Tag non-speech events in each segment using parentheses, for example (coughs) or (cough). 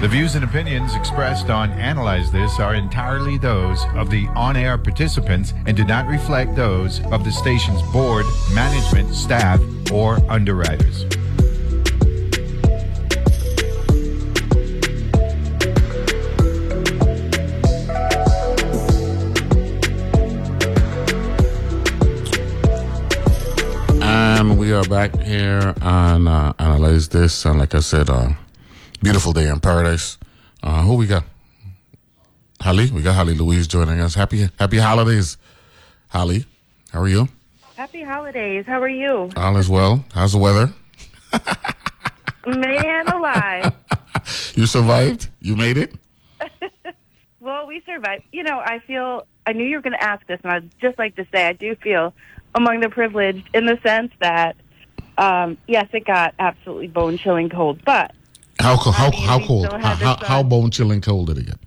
The views and opinions expressed on Analyze This are entirely those of the on air participants and do not reflect those of the station's board, management, staff, or underwriters. And we are back here on uh, Analyze This. And like I said, uh, beautiful day in paradise. Uh, who we got? Holly. We got Holly Louise joining us. Happy Happy holidays, Holly. How are you? Happy holidays. How are you? All is well. How's the weather? Man alive. (laughs) You survived? You made it? (laughs) well, we survived. You know, I feel, I knew you were going to ask this, and I'd just like to say I do feel among the privileged in the sense that, um, yes, it got absolutely bone chilling cold, but How co- how how cold? How, how, how bone chilling cold did it get?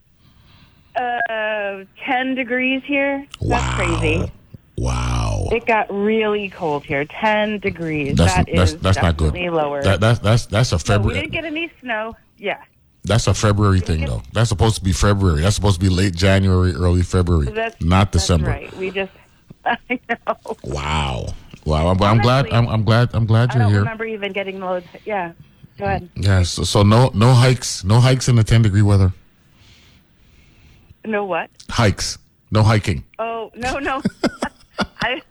uh, 10 degrees here. That's Wow. crazy. Wow. It got really cold here. 10 degrees. That's That that's is that's not good. lower. That, that's that's that's a So we February. didn't get any snow. Yeah. That's a February thing, though. That's supposed to be February. That's supposed to be late January, early February, That's, not that's December. right. We just, (laughs) I know. Wow, wow. I'm, I'm glad. I'm, I'm glad. I'm glad you're don't here. remember even getting loads. Yeah. Go ahead. Yes. So, so no, no hikes. No hikes in the 10 degree weather. No what? Hikes. No hiking. Oh no no. (laughs) (laughs) I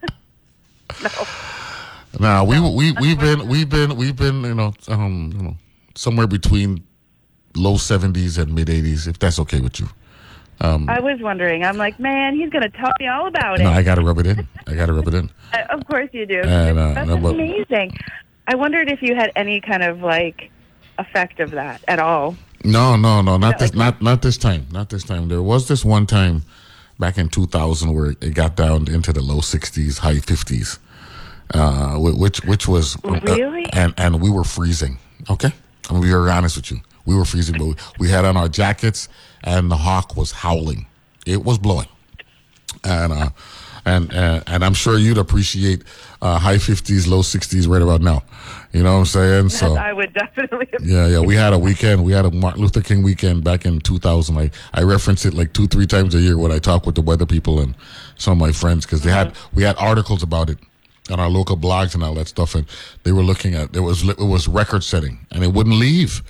No. Now we we we've been we've been we've been you know um you know somewhere between low 70s and mid 80s if that's okay with you. I was wondering. I'm like, man, he's gonna tell me all about it. No, I got to rub it in. I got to rub it in. (laughs) Uh, of course you do. And, uh, That's no, amazing. I wondered if you had any kind of like effect of that at all. No, no, no, not this, not not this time, not this time. There was this one time back in 2000 where it got down into the low 60s, high 50s, uh, which which was uh, Really? and and we were freezing. Okay, I'm gonna be very honest with you. We were freezing, but we, we had on our jackets, and the hawk was howling. It was blowing, and uh, and and, and I'm sure you'd appreciate uh, high 50s, low 60s right about now. You know what I'm saying? (laughs) So. I would definitely. (laughs) Yeah, yeah. We had a weekend. We had a Martin Luther King weekend back in 2000. I, I reference it like two, three times a year when I talk with the weather people and some of my friends because they had we had articles about it on our local blogs and all that stuff, and they were looking at it was it was record setting, and it wouldn't leave.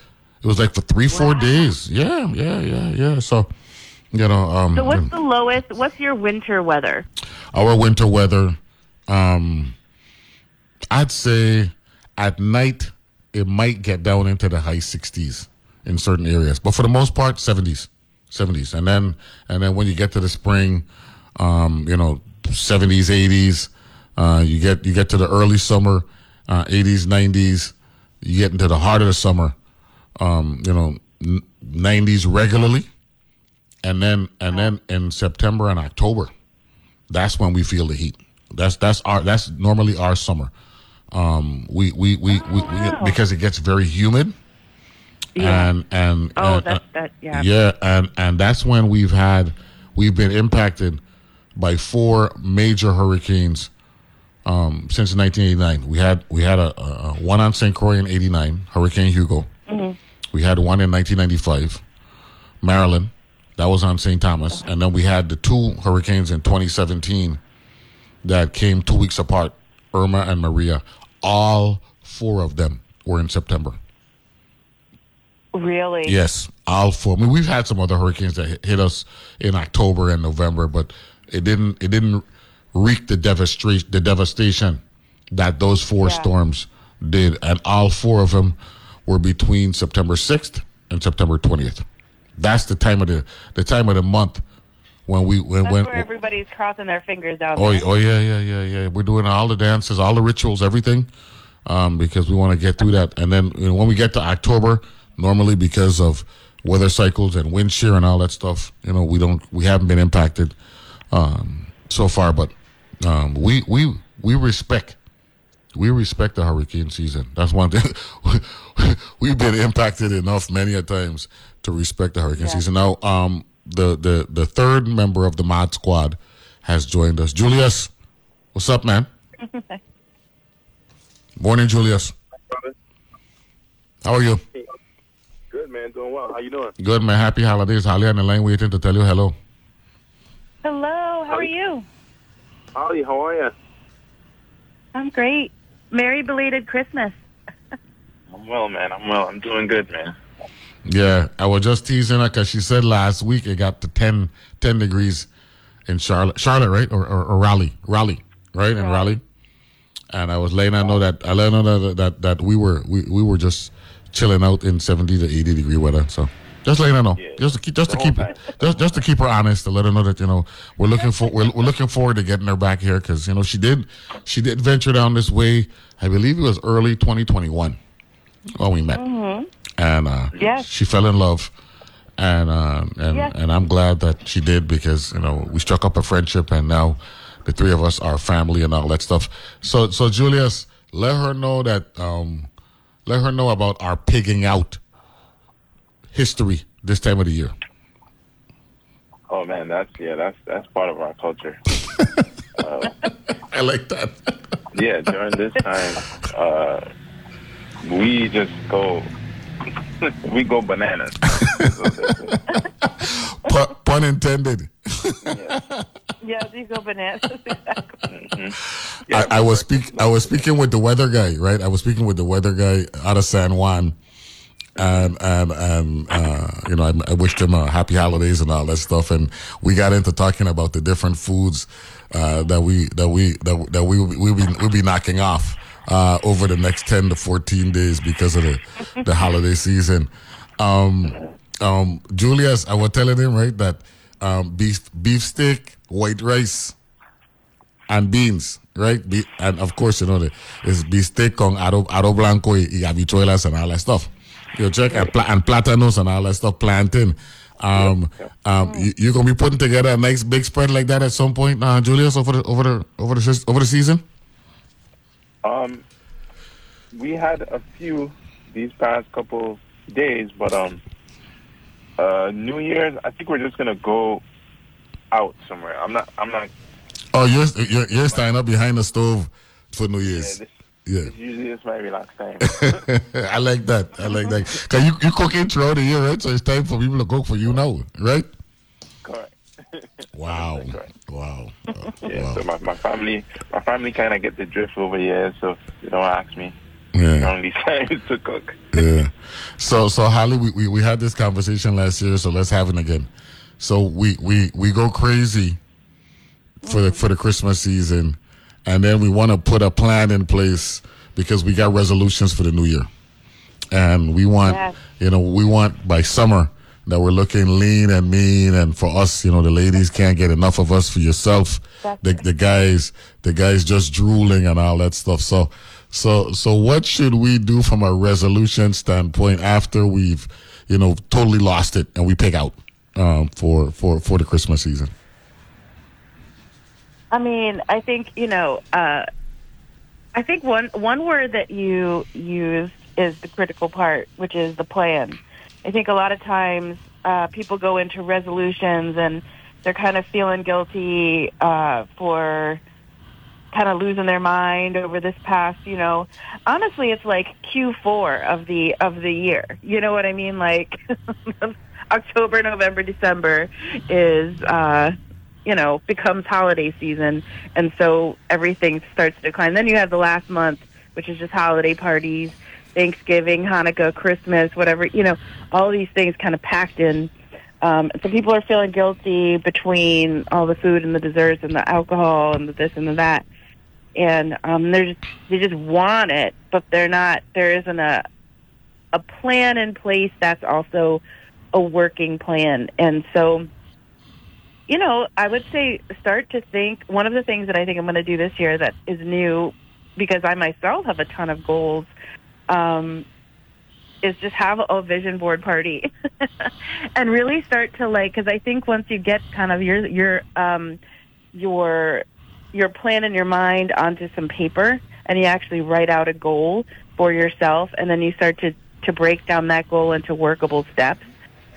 It was like for three, four days. Yeah, yeah, yeah, yeah. So, you know, um, So what's the lowest? What's your winter weather? our winter weather, um, I'd say at night it might get down into the high 60s in certain areas, but for the most part, 70s, 70s, and then and then when you get to the spring, um, you know, 70s, 80s, uh, you get you get to the early summer, uh, 80s, 90s, you get into the heart of the summer, um, you know, 90s regularly, and then and then in September and October that's when we feel the heat. That's that's our that's normally our summer. Um, we we we, we, we because it gets very humid. And and Oh, that- uh, that- yeah. yeah and and that's when we've had we've been impacted by four major hurricanes um, since 1989. We had we had a, a one on St. Croix in '89, Hurricane Hugo. We had one in 1995, Marilyn. That was on St. Thomas, and then we had the two hurricanes in 2017 that came two weeks apart, Irma and Maria. All four of them were in September. Really? Yes, all four. I mean, we've had some other hurricanes that hit- us in October and November, but it didn't. It didn't wreak the devastation. The devastation that those four Yeah. storms did, and all four of them were between September sixth and September twentieth. That's the time of the the time of the month when we when That's when. where everybody's crossing their fingers out. Oh, there. oh yeah, yeah, yeah, yeah. We're doing all the dances, all the rituals, everything, um, because we want to get through that. And then you know, when we get to October, normally because of weather cycles and wind shear and all that stuff, you know, we don't, we haven't been impacted um, so far. But um, we we we respect. We respect the hurricane season. That's one thing. (laughs) We've been impacted enough many a times to respect the hurricane season. Now, um, the, the the third member of the mod squad has joined us. Julius, what's up, man? (laughs) Morning, Julius. How are you? Good man. Doing well. How you doing? Good, man. Happy holidays. Holly on the line waiting to tell you hello. Hello, how are you? Holly, how are you? I'm great. Merry belated Christmas. I'm well, man. I'm well. I'm doing good, man. Yeah, I was just teasing her because she said last week it got to 10, 10 degrees in Charlotte, Charlotte, right, or, or, or Raleigh, Raleigh, right, in Raleigh. And I was letting her know that I let her know that, that that we were we, we were just chilling out in seventy to eighty degree weather. So just letting her know, Yeah. just to keep just to keep just just to keep her honest, to let her know that you know we're looking for we're, we're looking forward to getting her back here because you know she did she did venture down this way. I believe it was early twenty twenty one when we met, oh. And uh, Yes. she fell in love. And uh, and Yes. and I'm glad that she did because you know we struck up a friendship and now the three of us are family and all that stuff. So so Julius, let her know that um, let her know about our pigging out history this time of the year. Oh man, that's yeah, that's that's part of our culture. (laughs) I like that. Yeah, during this time, uh, we just go, (laughs) we go bananas. (laughs) Pu- pun intended. (laughs) Yeah, these go bananas. exactly. I, I was speak I was speaking with the weather guy, right? I was speaking with the weather guy out of San Juan, and and and uh, you know I, I wished him a happy holidays and all that stuff, and we got into talking about the different foods uh, that we that we that, that we we be we'll be knocking off uh, over the next ten to fourteen days because of the the holiday season. Um, um, Julius, I was telling him right that um, beef beef steak, white rice and beans, right? Be, and of course, you know, the, it's bistec con aro, aro blanco y, y habichuelas and all that stuff. You check and, pla- and platanos and all that stuff, plantain. Um, um, you, you gonna be putting together a nice big spread like that at some point, uh, Julius, over the over the over the over the season. Um, we had a few these past couple days, but um, uh, New Year's, I think we're just gonna go out somewhere. I'm not. I'm not. Oh, you're you're, you're standing up behind the stove for New Yeah, Year's. this, Yeah, this usually is my relaxed time. (laughs) I like that. I like that. Cause you you cooking throughout the year, right? So it's time for people to cook for you now, right? Correct. Wow, wow, Oh, Yeah. wow. So my, my family, my family kind of get the drift over here. So you don't ask me. Yeah. only (laughs) time to cook. Yeah. So so Holly, we, we, we had this conversation last year, so let's have it again. So we, we, we go crazy for the mm-hmm. for the Christmas season and then we want to put a plan in place because we got resolutions for the new year. And we want Yes. you know, we want by summer that we're looking lean and mean and for us, you know, the ladies can't get enough of us for yourself. The the guys the guys just drooling and all that stuff. So so so what should we do from a resolution standpoint after we've, you know, totally lost it and we pick out um, for for for the Christmas season? I mean, I think you know. Uh, I think one one word that you used is the critical part, which is the plan. I think a lot of times uh, people go into resolutions and they're kind of feeling guilty uh, for kind of losing their mind over this past. You know, honestly, it's like Q4 of the of the year. You know what I mean? Like (laughs) October, November, December is. Uh, you know, becomes holiday season, and so everything starts to decline. Then you have the last month, which is just holiday parties, Thanksgiving, Hanukkah, Christmas, whatever. You know, all these things kind of packed in. Um, so people are feeling guilty between all the food and the desserts and the alcohol and the this and the that, and um, they're just they just want it, but they're not. There isn't a a plan in place that's also a working plan, and so you know, I would say start to think. One of the things that I think I'm going to do this year that is new, because I myself have a ton of goals, um, is just have a vision board party, (laughs) and really start to like. Because I think once you get kind of your your um, your your plan in your mind onto some paper, and you actually write out a goal for yourself, and then you start to to break down that goal into workable steps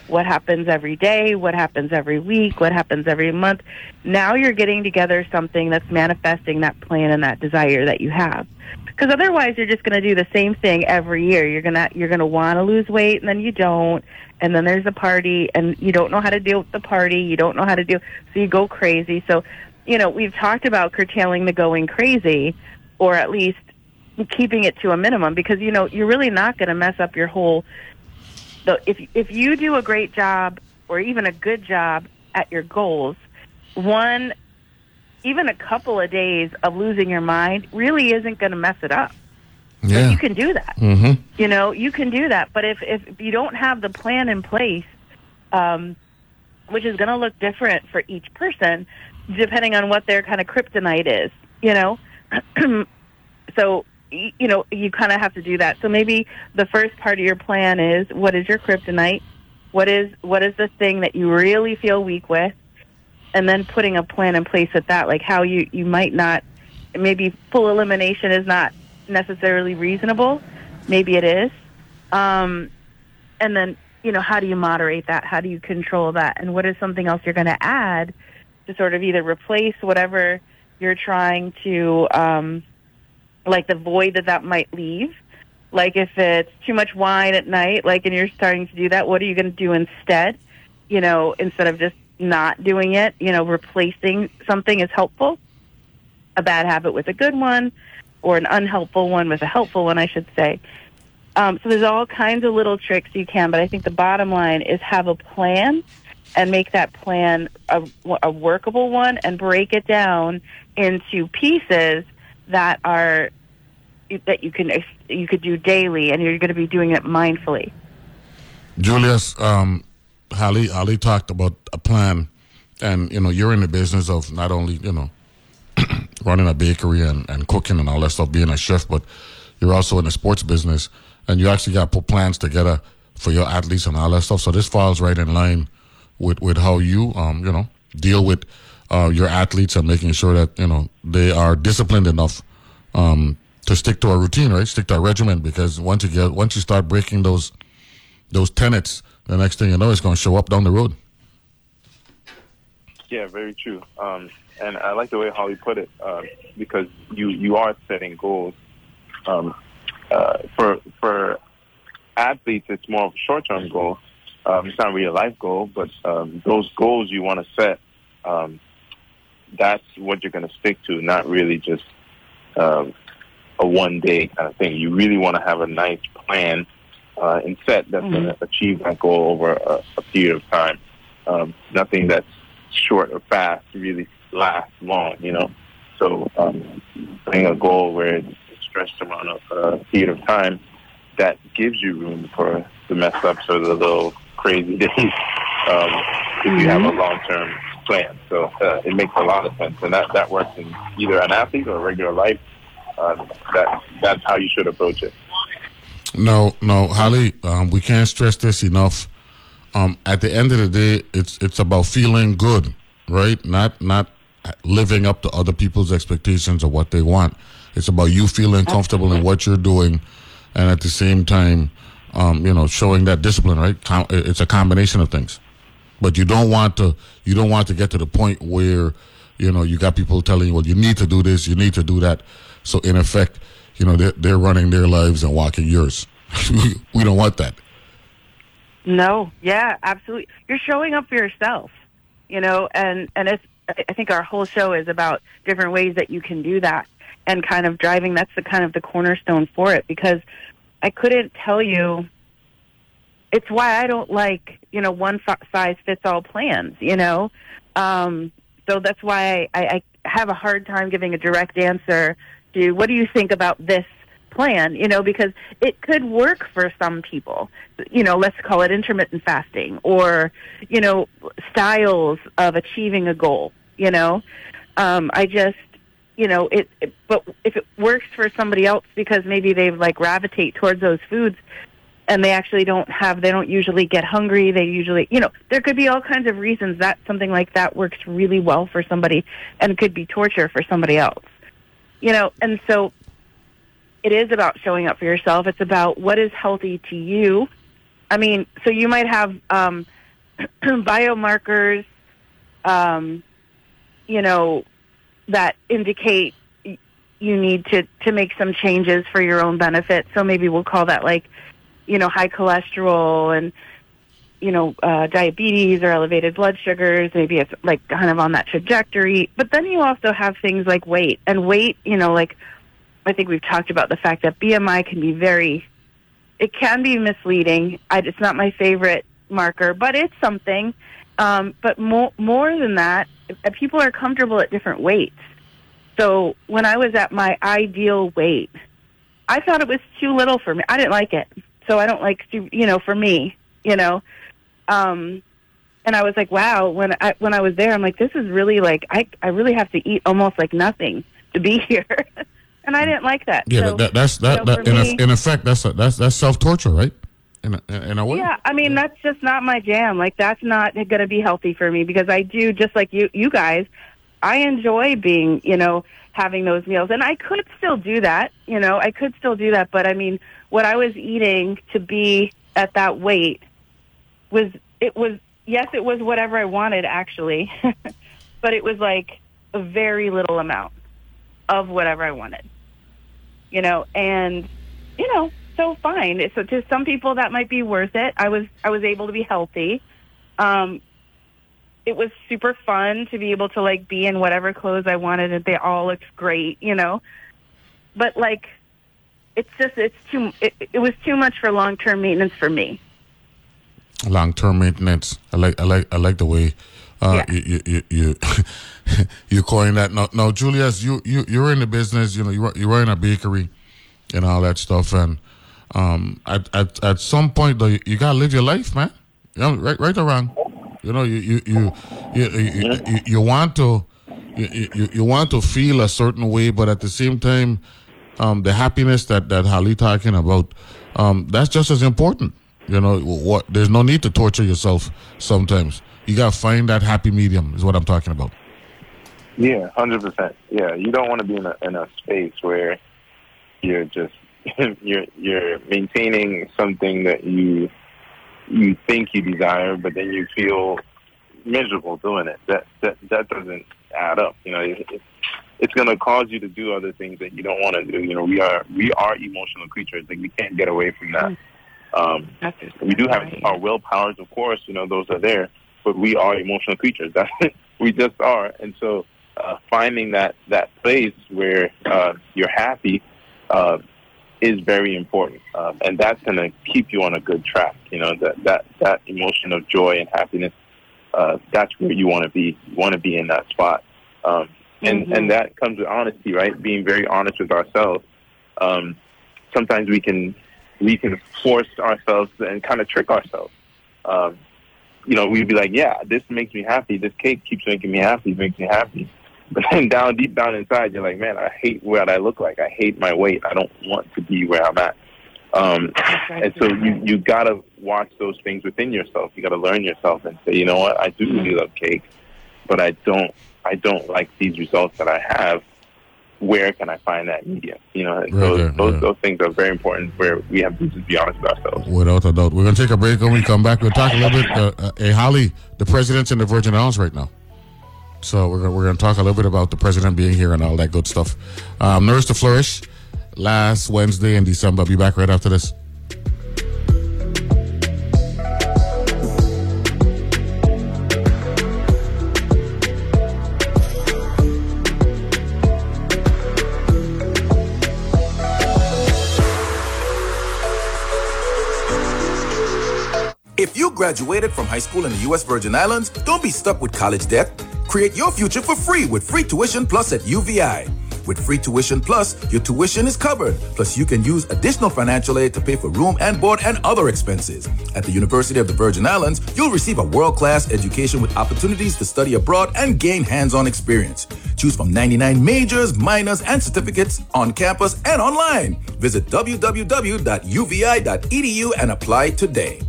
what happens every day, what happens every week, what happens every month. Now you're getting together something that's manifesting that plan and that desire that you have. Because otherwise, you're just going to do the same thing every year. You're gonna you're gonna want to lose weight, and then you don't, and then there's a party, and you don't know how to deal with the party. You don't know how to deal, so you go crazy. So, you know, we've talked about curtailing the going crazy, or at least keeping it to a minimum, because you know you're really not going to mess up your whole so if if you do a great job or even a good job at your goals, one even a couple of days of losing your mind really isn't going to mess it up. Yeah. But you can do that. Mm-hmm. You know, you can do that. But if if you don't have the plan in place, um, which is going to look different for each person, depending on what their kind of kryptonite is, you know. (clears throat) so you know, you kind of have to do that. So maybe the first part of your plan is what is your kryptonite? What is what is the thing that you really feel weak with? And then putting a plan in place at that, like how you you might not maybe full elimination is not necessarily reasonable. Maybe it is. Um, and then, you know, how do you moderate that? How do you control that? And what is something else you're going to add to sort of either replace whatever you're trying to um, like the void that that might leave. Like if it's too much wine at night, like and you're starting to do that, what are you going to do instead? You know, instead of just not doing it, you know, replacing something is helpful. A bad habit with a good one, or an unhelpful one with a helpful one, I should say. Um, so there's all kinds of little tricks you can, but I think the bottom line is have a plan and make that plan a, a workable one and break it down into pieces that are that you can you could do daily, and you're going to be doing it mindfully. Julius, um, Holly, Holly talked about a plan, and you know you're in the business of not only you know (clears throat) running a bakery and, and cooking and all that stuff, being a chef, but you're also in the sports business, and you actually got to put plans together for your athletes and all that stuff. So this falls right in line with with how you um you know deal with uh, your athletes and making sure that you know they are disciplined enough um, to stick to a routine, right? Stick to a regimen because once you get once you start breaking those those tenets, the next thing you know, it's going to show up down the road. Yeah, very true. Um, and I like the way Holly put it uh, because you you are setting goals. Um, uh, for for athletes, it's more of a short term goal. Um, it's not really a life goal, but um, those goals you want to set, um, that's what you're going to stick to, not really just um, a one day kind of thing. You really want to have a nice plan uh, and set that's mm-hmm. going to achieve that goal over a, a period of time. Um, nothing that's short or fast really lasts long, you know. So um, putting a goal where it's stretched around a, a period of time that gives you room for the mess ups or the little crazy (laughs) days um, if mm-hmm. you have a mm-hmm. long term plan. So uh, it makes a lot of sense, and that that works in either an athlete or regular life. Uh, that that's how you should approach it. No, no, Holly, um, we can't stress this enough. Um, at the end of the day, it's it's about feeling good, right? Not not living up to other people's expectations or what they want. It's about you feeling comfortable in what you're doing, and at the same time, um, you know, showing that discipline. Right? It's a combination of things, but you don't want to you don't want to get to the point where you know you got people telling you, well, you need to do this, you need to do that. So in effect, you know, they're, they're running their lives and walking yours. (laughs) we don't want that. No, yeah, absolutely. You're showing up for yourself, you know, and and it's. I think our whole show is about different ways that you can do that, and kind of driving. That's the kind of the cornerstone for it because I couldn't tell you. It's why I don't like you know one size fits all plans. You know, um, so that's why I, I have a hard time giving a direct answer to what do you think about this plan, you know, because it could work for some people. You know, let's call it intermittent fasting or, you know, styles of achieving a goal, you know. Um, I just, you know, it, it, but if it works for somebody else because maybe they like gravitate towards those foods and they actually don't have, they don't usually get hungry. They usually, you know, there could be all kinds of reasons that something like that works really well for somebody and could be torture for somebody else you know, and so it is about showing up for yourself. It's about what is healthy to you. I mean, so you might have um, (clears throat) biomarkers, um, you know, that indicate you need to to make some changes for your own benefit. So maybe we'll call that like, you know, high cholesterol and you know, uh, diabetes or elevated blood sugars. Maybe it's like kind of on that trajectory. But then you also have things like weight and weight. You know, like I think we've talked about the fact that BMI can be very, it can be misleading. I, it's not my favorite marker, but it's something. Um, but more more than that, uh, people are comfortable at different weights. So when I was at my ideal weight, I thought it was too little for me. I didn't like it, so I don't like to, you know, for me, you know. Um, and I was like, wow. When I when I was there, I'm like, this is really like I I really have to eat almost like nothing to be (laughs) here, and I didn't like that. Yeah, So, that, that's that. know, that in, me- a, in effect, that's a, that's that's self torture, right? In a, in a way. Yeah, I mean that's just not my jam. Like that's not going to be healthy for me because I do just like you you guys. I enjoy being, you know, having those meals and I could still do that, you know. I could still do that, but I mean, what I was eating to be at that weight was it was yes, it was whatever I wanted actually. (laughs) but it was like a very little amount of whatever I wanted. You know, and you know, so fine. So to some people that might be worth it. I was I was able to be healthy. Um, it was super fun to be able to like be in whatever clothes I wanted, and they all looked great, you know. But like, it's just it's too it, it was too much for long term maintenance for me. long term maintenance. I like I like I like the way uh, Yeah. you you you you, you coin that. Now, now, Julius, you you you're in the business. You know, you you run a bakery and all that stuff. And um, at at at some point though, you, you gotta live your life, man. You know, right right or wrong. You know, you you you you you, you, you want to. You, you, you want to feel a certain way, but at the same time, um, the happiness that that Holly talking about, um, that's just as important. You know what? There's no need to torture yourself. Sometimes you gotta find that happy medium. Is what I'm talking about. Yeah, hundred percent. Yeah, you don't want to be in a in a space where you're just (laughs) you're you're maintaining something that you you think you desire, but then you feel miserable doing it. That that that doesn't add up. You know, it, it's going to cause you to do other things that you don't want to do. You know, we are we are emotional creatures. Like we can't get away from that. Um, we do have right. our will powers, of course. You know, those are there, but we are emotional creatures. That's (laughs) we just are, and so uh, finding that that place where uh, you're happy uh, is very important, um, and that's going to keep you on a good track. You know, that that that emotion of joy and happiness. Uh, that's where you want to be. You want to be in that spot, um, and Mhm. and that comes with honesty, right? Being very honest with ourselves. Um, sometimes we can we can force ourselves and kind of trick ourselves. Um, you know, we'd be like, yeah, this makes me happy. This cake keeps making me happy, makes me happy. (laughs) But then down deep down inside, you're like, man, I hate what I look like. I hate my weight. I don't want to be where I'm at. Um, and so you you gotta watch those things within yourself. You gotta learn yourself and say, you know what, I do really love cake, but I don't I don't like these results that I have. Where can I find that medium? You know, Right those there, those, yeah. those things are very important. Where we have to just be honest with ourselves. Without a doubt. We're gonna take a break. When we come back, we'll talk a little bit. Uh, uh, hey, Holly, the president's in the Virgin Islands right now. So we're we're going to talk a little bit about the president being here and all that good stuff. Um, Nourish to Flourish last Wednesday in December. I'll be back right after this. If you graduated from high school in the U.S. Virgin Islands, don't be stuck with college debt. Create your future for free with Free Tuition Plus at UVI. With Free Tuition Plus, your tuition is covered. Plus, you can use additional financial aid to pay for room and board and other expenses. At the University of the Virgin Islands, you'll receive a world class education with opportunities to study abroad and gain hands on experience. Choose from 99 majors, minors, and certificates on campus and online. Visit www.uvi.edu and apply today.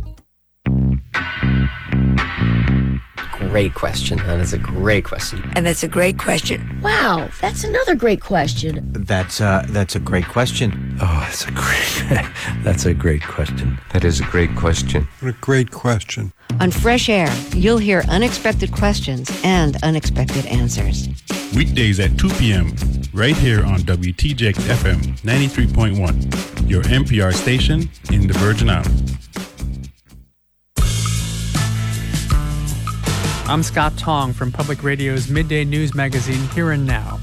Great question. That is a great question. And that's a great question. Wow, that's another great question. That's uh, that's a great question. Oh, that's a great (laughs) that's a great question. That is a great question. What a great question. On Fresh Air, you'll hear unexpected questions and unexpected answers. Weekdays at 2 p.m., right here on WTJX FM 93.1, your NPR station in the Virgin Islands. I'm Scott Tong from Public Radio's midday news magazine Here and Now.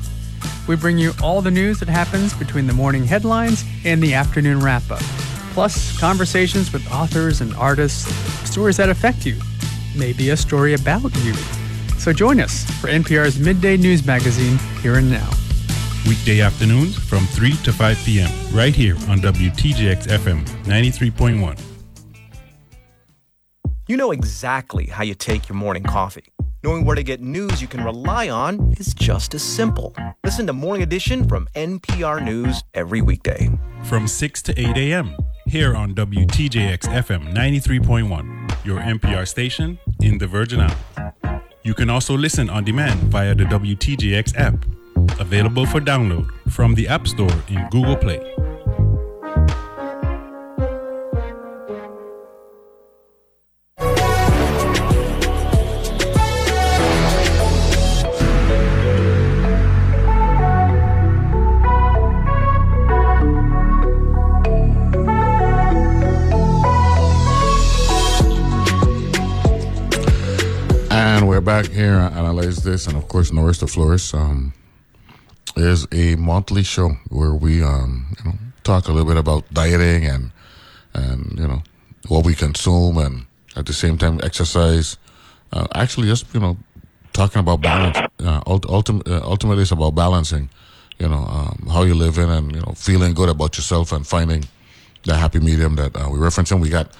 We bring you all the news that happens between the morning headlines and the afternoon wrap up, plus conversations with authors and artists, stories that affect you, maybe a story about you. So join us for NPR's midday news magazine Here and Now. Weekday afternoons from 3 to 5 p.m., right here on WTJX FM 93.1. You know exactly how you take your morning coffee. Knowing where to get news you can rely on is just as simple. Listen to Morning Edition from NPR News every weekday. From 6 to 8 a.m., here on WTJX FM 93.1, your NPR station in the Virgin Islands. You can also listen on demand via the WTJX app, available for download from the App Store in Google Play. Back here on Analyze This. And of course, Nourish to Flourish um, is a monthly show where we um, you know, talk a little bit about dieting and, and, you know, what we consume and at the same time exercise. Uh, actually, just, you know, talking about balance. Uh, ult- ultim- uh, ultimately, it's about balancing, you know, um, how you live in and, you know, feeling good about yourself and finding the happy medium that uh, we referencing. We got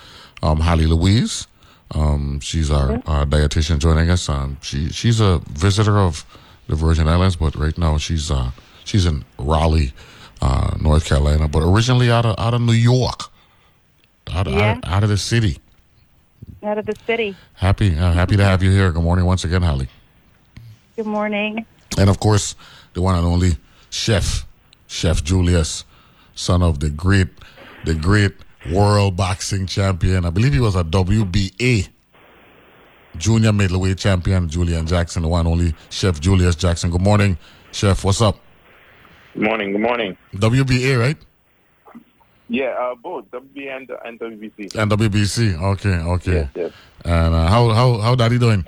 um, Holly Louise. Um, she's our, our dietitian joining us. Um, she she's a visitor of the Virgin Islands, but right now she's uh, she's in Raleigh, uh, North Carolina, but originally out of out of New York, out, Yeah. out, out of the city. Out of the city. Happy uh, happy to have you here. Good morning once again, Holly, Good morning. and of course the one and only chef, Chef Julius, son of the great the great world boxing champion. I believe he was a WBA junior middleweight champion, Julian Jackson, the one only Chef Julius Jackson. Good morning, Chef. What's up? Good morning. Good morning. WBA, right? Yeah, uh, both WB and, and WBC. And WBC. Okay, okay. Yes, yes. And uh, how how how daddy doing?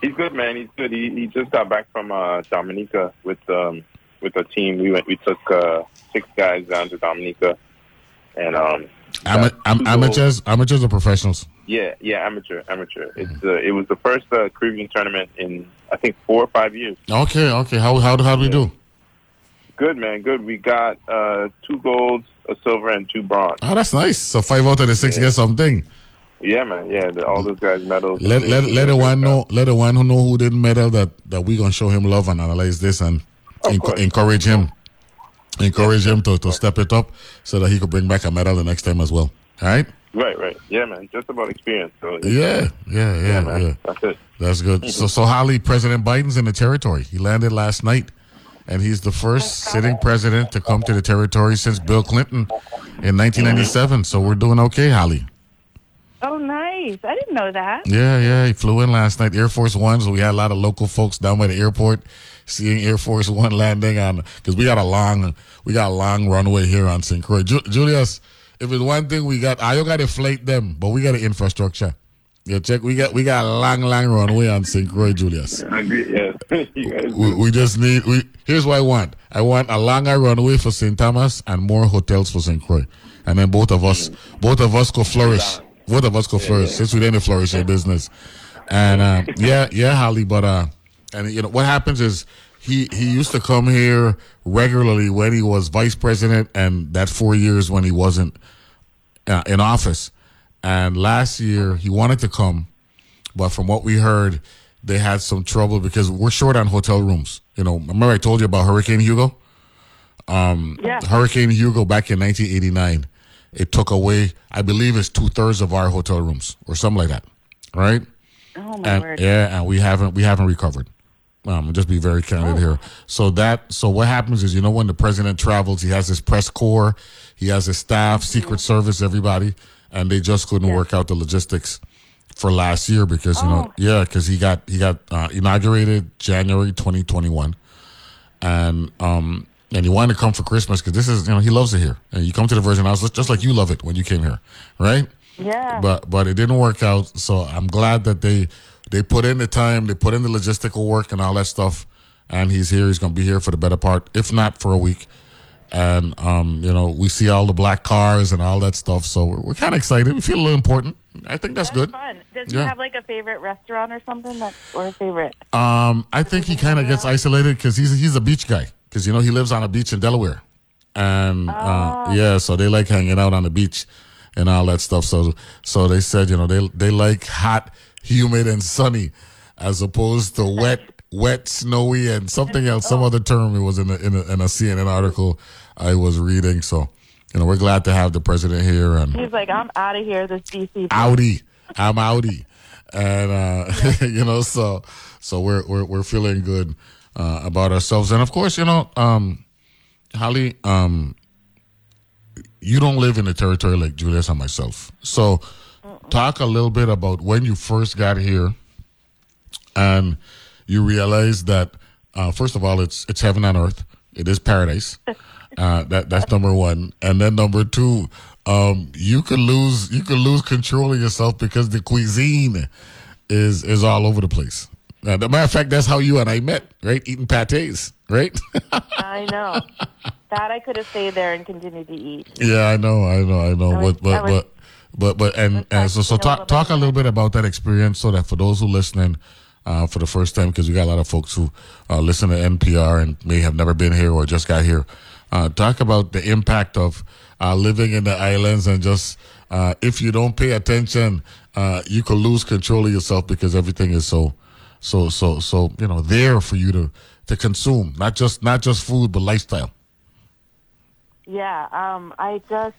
He's good, man. He's good. He, he just got back from uh, Dominica with um, with a team. We went. We took uh, six guys down to Dominica, and um. Ama- am- two amateurs, amateurs or professionals? Yeah, yeah, amateur, amateur. It's uh, it was the first uh, Caribbean tournament in I think four or five years. Okay, okay. How how how do we do? Good man, good. We got uh, two golds, a silver, and two bronze. Oh, that's nice. So five out of the six get something. Yeah, man. Yeah, the, all those guys medals. Let let let the one know let the one who know who didn't medal that that we gonna show him love and analyze this and enco- encourage him, encourage him to, to step it up so that he could bring back a medal the next time as well. All right. Right, right. Yeah, man. Just about experience. So Yeah, yeah, yeah, man. yeah. That's it. That's good. (laughs) So, so Holly, President Biden's in the territory. He landed last night, and he's the first sitting president to come to the territory since Bill Clinton in 1997. So we're doing okay, Holly. Oh, nice. I didn't know that. Yeah, yeah. He flew in last night. Air Force One. So we had a lot of local folks down by the airport seeing Air Force One landing on because we got a long, we got a long runway here on St. Croix. Ju- Julius, if it's one thing we got, I don't got to inflate them, but we got the infrastructure. Yeah, check. We got we got a long, long runway on St. Croix, Julius. (laughs) Yeah. (laughs) We, we just need. We here's what I want. I want a longer runway for St. Thomas and more hotels for St. Croix, and then both of us, both of us go flourish. Both of us go flourish since we didn't flourish in business. And uh, yeah, yeah, Holly. But uh, and you know what happens is he he used to come here regularly when he was vice president, and that four years when he wasn't uh, in office. And last year he wanted to come, but from what we heard, they had some trouble because we're short on hotel rooms. You know, remember I told you about Hurricane Hugo? Um, Yeah. Hurricane Hugo back in 1989, it took away, I believe, it's two thirds of our hotel rooms or something like that, right? Oh, my and word. yeah, and we haven't we haven't recovered. Um, just be very candid here. So that so what happens is you know when the president travels, he has his press corps, he has his staff, Secret Service, everybody, and they just couldn't work out the logistics for last year because you know yeah because he got he got uh, inaugurated January 2021 and um and he wanted to come for Christmas because this is you know he loves it here. And you come to the Virgin Islands just like you love it when you came here right? Yeah. but but it didn't work out. So I'm glad that they they put in the time they put in the logistical work and all that stuff and he's here he's gonna be here for the better part if not for a week and um you know we see all the black cars and all that stuff so we're, we're kind of excited we feel a little important I think that's, good Fun. Does Yeah. he have like a favorite restaurant or something that, or a favorite? Um, I think he kind of gets isolated because he's he's a beach guy because you know he lives on a beach in Delaware, and uh, yeah, so they like hanging out on the beach and all that stuff. So so they said you know they they like hot, humid, and sunny, as opposed to wet, wet, snowy, and something else, some other term it was in a, in a in a CNN article I was reading. So you know we're glad to have the president here and He's like, I'm out of here. This DC. outie. I'm outie. And uh (laughs) you know, so so we're we're we're feeling good uh about ourselves. And of course, you know, um Holly, um you don't live in a territory like Julius and myself. So talk a little bit about when you first got here and you realized that uh first of all it's it's heaven on earth. It is paradise. (laughs) Uh, that that's number one, and then number two, um, you could lose you could lose control of yourself because the cuisine is is all over the place. Uh, the matter of fact, that's how you and I met, right? Eating pates, right? I know. (laughs) that I could have stayed there and continued to eat. yeah, I know, I know, I know. I was- but but I was- but but but and, and so so talk talk a little bit about that experience, so that for those who listening. Uh, for the first time, because we got a lot of folks who uh, listen to NPR and may have never been here or just got here. Uh, talk about the impact of uh, living in the islands and just uh, if you don't pay attention, uh, you could lose control of yourself because everything is so, so, so, so you know there for you to to consume, not just not just food but lifestyle. Yeah, um, I just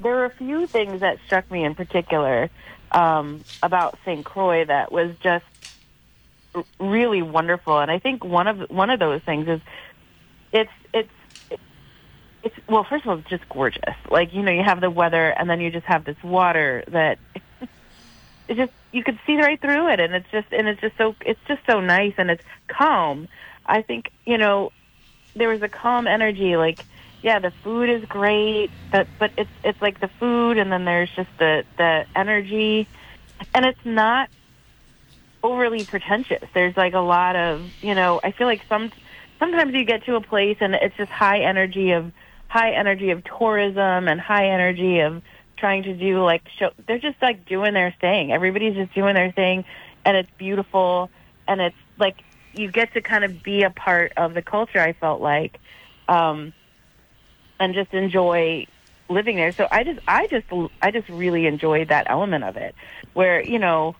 there were a few things that struck me in particular um, about St. Croix that was just really wonderful, and I think one of one of those things is it's it's it's well, first of all, it's just gorgeous. Like you know, you have the weather, and then you just have this water that (laughs) it just you could see right through it, and it's just and it's just so it's just so nice, and it's calm. I think you know there was a calm energy like yeah the food is great but but it's it's like the food and then there's just the the energy. And it's not overly pretentious. There's like a lot of you know i feel like some sometimes you get to a place and it's just high energy of high energy of tourism and high energy of trying to do like show they're just like doing their thing. Everybody's just doing their thing and it's beautiful and it's like you get to kind of be a part of the culture i felt like. Um and just enjoy living there. So i just i just i just really enjoyed that element of it where you know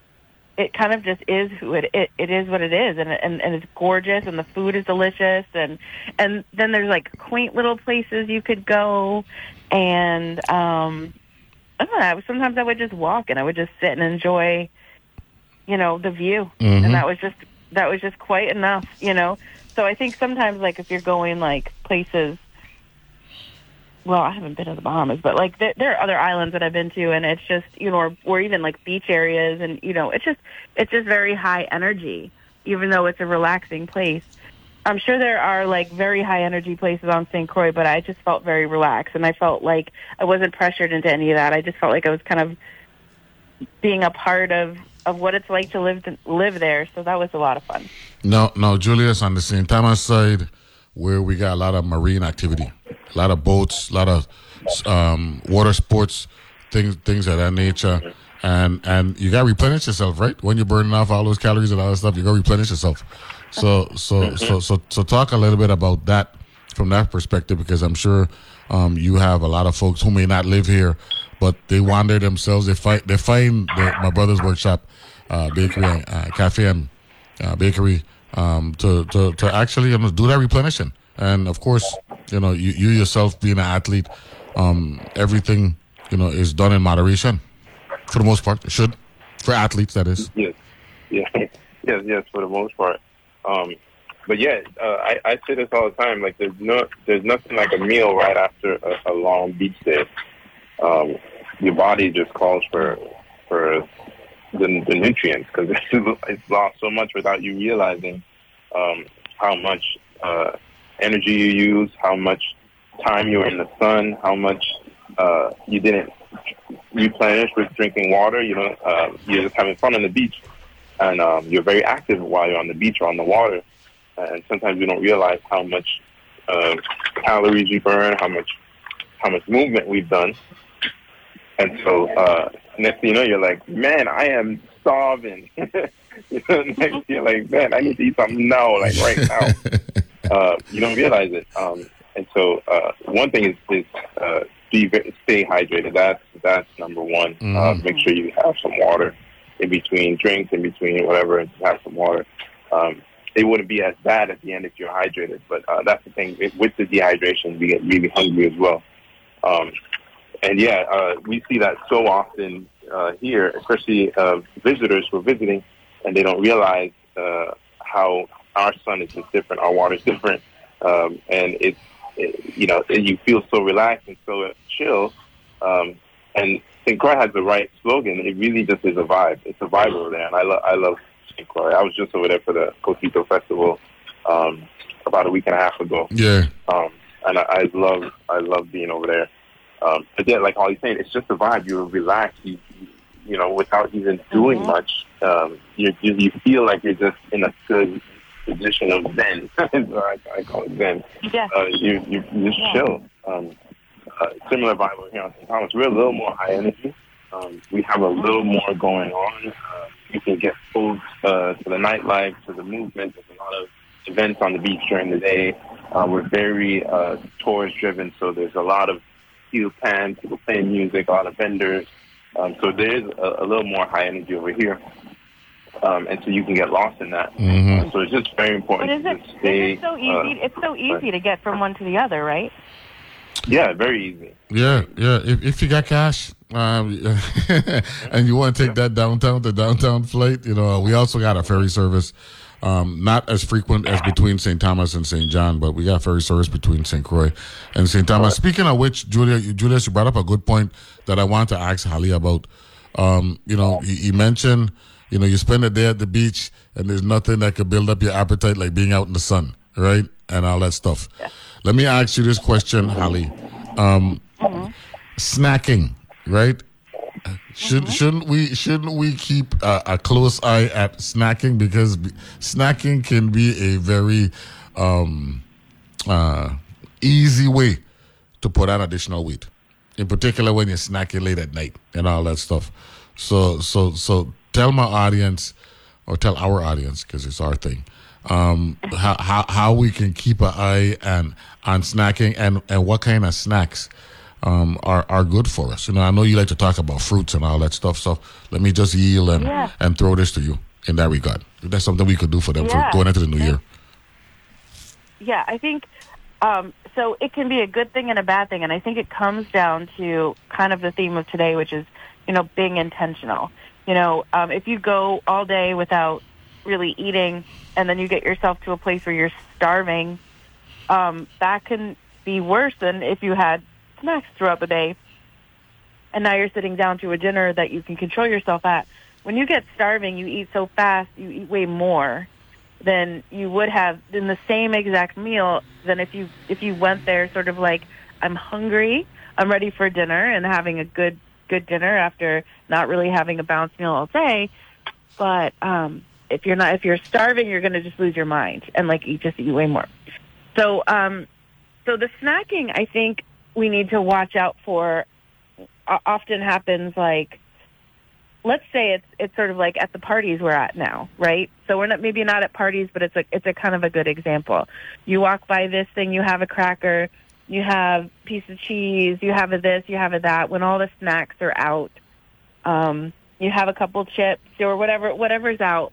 it kind of just is who it it, it is what it is. And, and and it's gorgeous and the food is delicious. And and then there's like quaint little places you could go. And um I don't know, sometimes I would just walk and I would just sit and enjoy you know the view. Mhm. and that was just that was just quite enough you know? So I think sometimes like if you're going like places well, I haven't been to the Bahamas, but like there, there are other islands that I've been to, and it's just you know, or, or even like beach areas, and you know, it's just it's just very high energy, even though it's a relaxing place. I'm sure there are like very high energy places on St. Croix, but I just felt very relaxed, and I felt like I wasn't pressured into any of that. I just felt like I was kind of being a part of of what it's like to live to live there. So that was a lot of fun. No, no, Julius, on the St. Thomas side, where we got a lot of marine activity, a lot of boats, a lot of um, water sports, things things of that nature. And and you got to replenish yourself, right? When you're burning off all those calories and all that stuff, you got to replenish yourself. So so so so so talk a little bit about that from that perspective, because I'm sure um, you have a lot of folks who may not live here, but they wander themselves. They find they find the, my brother's workshop, uh, bakery, uh, cafe, and uh, bakery um, to, to to actually you know, do that replenishing. And of course, you know, you, you yourself being an athlete, um, everything you know is done in moderation for the most part. It should for athletes, that is. Yes, yeah, (laughs) yes, yes, for the most part. Um, but yeah, uh, I, I say this all the time. Like, there's no, there's nothing like a meal right after a, a long beach day. Um, your body just calls for for the, the nutrients because it's, (laughs) it's lost so much without you realizing um, how much uh, energy you use, how much time you're in the sun, how much uh, you didn't replenish with drinking water. You know, uh, you're just having fun on the beach, and um, you're very active while you're on the beach or on the water. And sometimes you don't realize how much uh, calories you burn, how much how much movement we've done. And so uh, next thing you know, you're like, man, I am starving. (laughs) you know, next you're like, man, I need to eat something now, like right now. (laughs) uh, you don't realize it. Um, and so uh, one thing is, is uh, be, stay hydrated. That's that's number one. Uh, Mhm. make sure you have some water in between drinks, in between whatever, and have some water. Um, it wouldn't be as bad at the end if you're hydrated, but uh, that's the thing. It, with the dehydration, we get really hungry as well. Um, and yeah, uh, we see that so often uh, here, especially uh, visitors who are visiting, and they don't realize uh, how our sun is just different, our water is (laughs) different, um, and it's it, you know and you feel so relaxed and so chill. Um, and St. Croix has the right slogan. It really just is a vibe. It's a vibe over there, and I love I love St. Croix. I was just over there for the Coquito Festival um, about a week and a half ago. Yeah. Um, and I, I love I love being over there. Um, but yeah, like Holly's saying, it's just a vibe. You're relaxed. You, you know, without even doing much, um, you, you you feel like you're just in a good position of zen. (laughs) I, I call it zen. Yeah. Uh, you you you just Yeah. chill. Um, uh, similar vibe over here on St. Thomas. We're a little more high energy. Um, we have a little more going on. Uh, you can get pulled uh, to the nightlife, to the movement. There's a lot of events on the beach during the day. Uh, we're very uh, tourist driven, so there's a lot of steel pans, people playing music, a lot of vendors. Um, so there is a, a little more high energy over here. Um, and so you can get lost in that. Mhm. Uh, so it's just very But important is to it, just is it so easy? uh, it's so easy to get from one to the other, right? yeah, very easy. Yeah, yeah. If, if you got cash um, (laughs) and you want to take that downtown to downtown flight, you know, we also got a ferry service. Um, not as frequent as between St. Thomas and St. John, but we got ferry service between St. Croix and St. Thomas. Speaking of which, Julia, Julius, you brought up a good point that I want to ask Holly about. Um, you know, you, you mentioned, you know, you spend a day at the beach and there's nothing that could build up your appetite like being out in the sun, right? And all that stuff. Let me ask you this question, Holly. Um, snacking, right? Should shouldn't we shouldn't we keep a, a close eye at snacking because b- snacking can be a very um, uh, easy way to put on additional weight, in particular when you're snacking late at night and all that stuff. So so so tell my audience or tell our audience because it's our thing um, how, how how we can keep an eye and on snacking and and what kind of snacks um, are are good for us. You know, I know you like to talk about fruits and all that stuff. So let me just yield and Yeah. and throw this to you in that regard. That's something we could do for them Yeah. for going into the new year. Yeah, I think um, so. It can be a good thing and a bad thing, and I think it comes down to kind of the theme of today, which is you know being intentional. You know, um, if you go all day without really eating, and then you get yourself to a place where you're starving, um, that can be worse than if you had snacks throughout the day, and now you're sitting down to a dinner that you can control yourself at. When you get starving, you eat so fast, you eat way more than you would have in the same exact meal than if you if you went there sort of like I'm hungry, I'm ready for dinner and having a good good dinner after not really having a balanced meal all day. But um if you're not if you're starving, you're going to just lose your mind and like eat just eat way more. So um so the snacking, I think we need to watch out for often happens like let's say it's it's sort of like at the parties we're at now, right? So we're not maybe not at parties, but it's a it's a kind of a good example. You walk by this thing, you have a cracker, you have piece of cheese, you have a this, you have a that. When all the snacks are out, um, you have a couple chips or whatever whatever's out.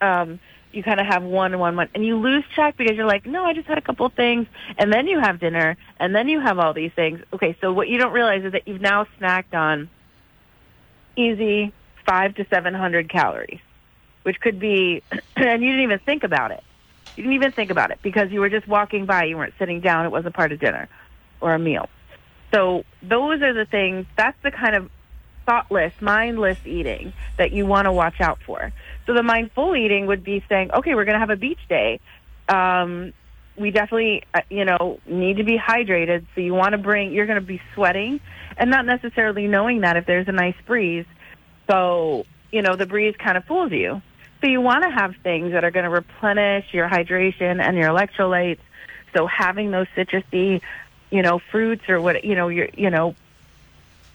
Um, you kind of have one, one, one, and you lose track because you're like, no, I just had a couple things, and then you have dinner, and then you have all these things. Okay, so what you don't realize is that you've now snacked on easy five to seven hundred calories, which could be, (clears throat) and you didn't even think about it. You didn't even think about it because you were just walking by. You weren't sitting down. It wasn't part of dinner or a meal. So those are the things. That's the kind of thoughtless, mindless eating that you want to watch out for. So the mindful eating would be saying, okay, we're going to have a beach day. Um, we definitely, uh, you know, need to be hydrated. So you want to bring, you're going to be sweating and not necessarily knowing that if there's a nice breeze. So, you know, the breeze kind of fools you. So you want to have things that are going to replenish your hydration and your electrolytes. So having those citrusy, you know, fruits or what, you know, your, you know,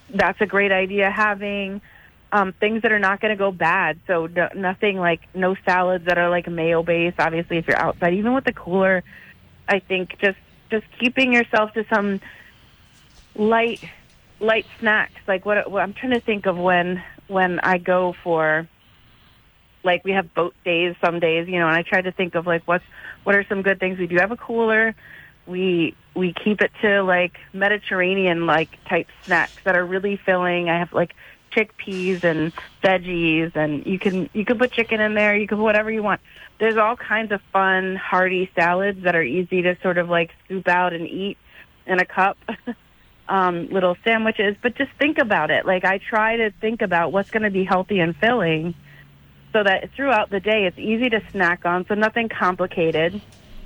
that's a great idea. Having um, things that are not going to go bad. So no, nothing like no salads that are like mayo based. Obviously, if you're outside, even with the cooler, I think just just keeping yourself to some light light snacks. Like what, what I'm trying to think of when when I go for like we have boat days some days, you know, and I try to think of like what's what are some good things. We do have a cooler. We we keep it to like Mediterranean like type snacks that are really filling. I have like chickpeas and veggies and you can you can put chicken in there, you can put whatever you want. There's all kinds of fun, hearty salads that are easy to sort of like scoop out and eat in a cup. (laughs) um, little sandwiches, but just think about it. Like I try to think about what's going to be healthy and filling so that throughout the day it's easy to snack on, so nothing complicated,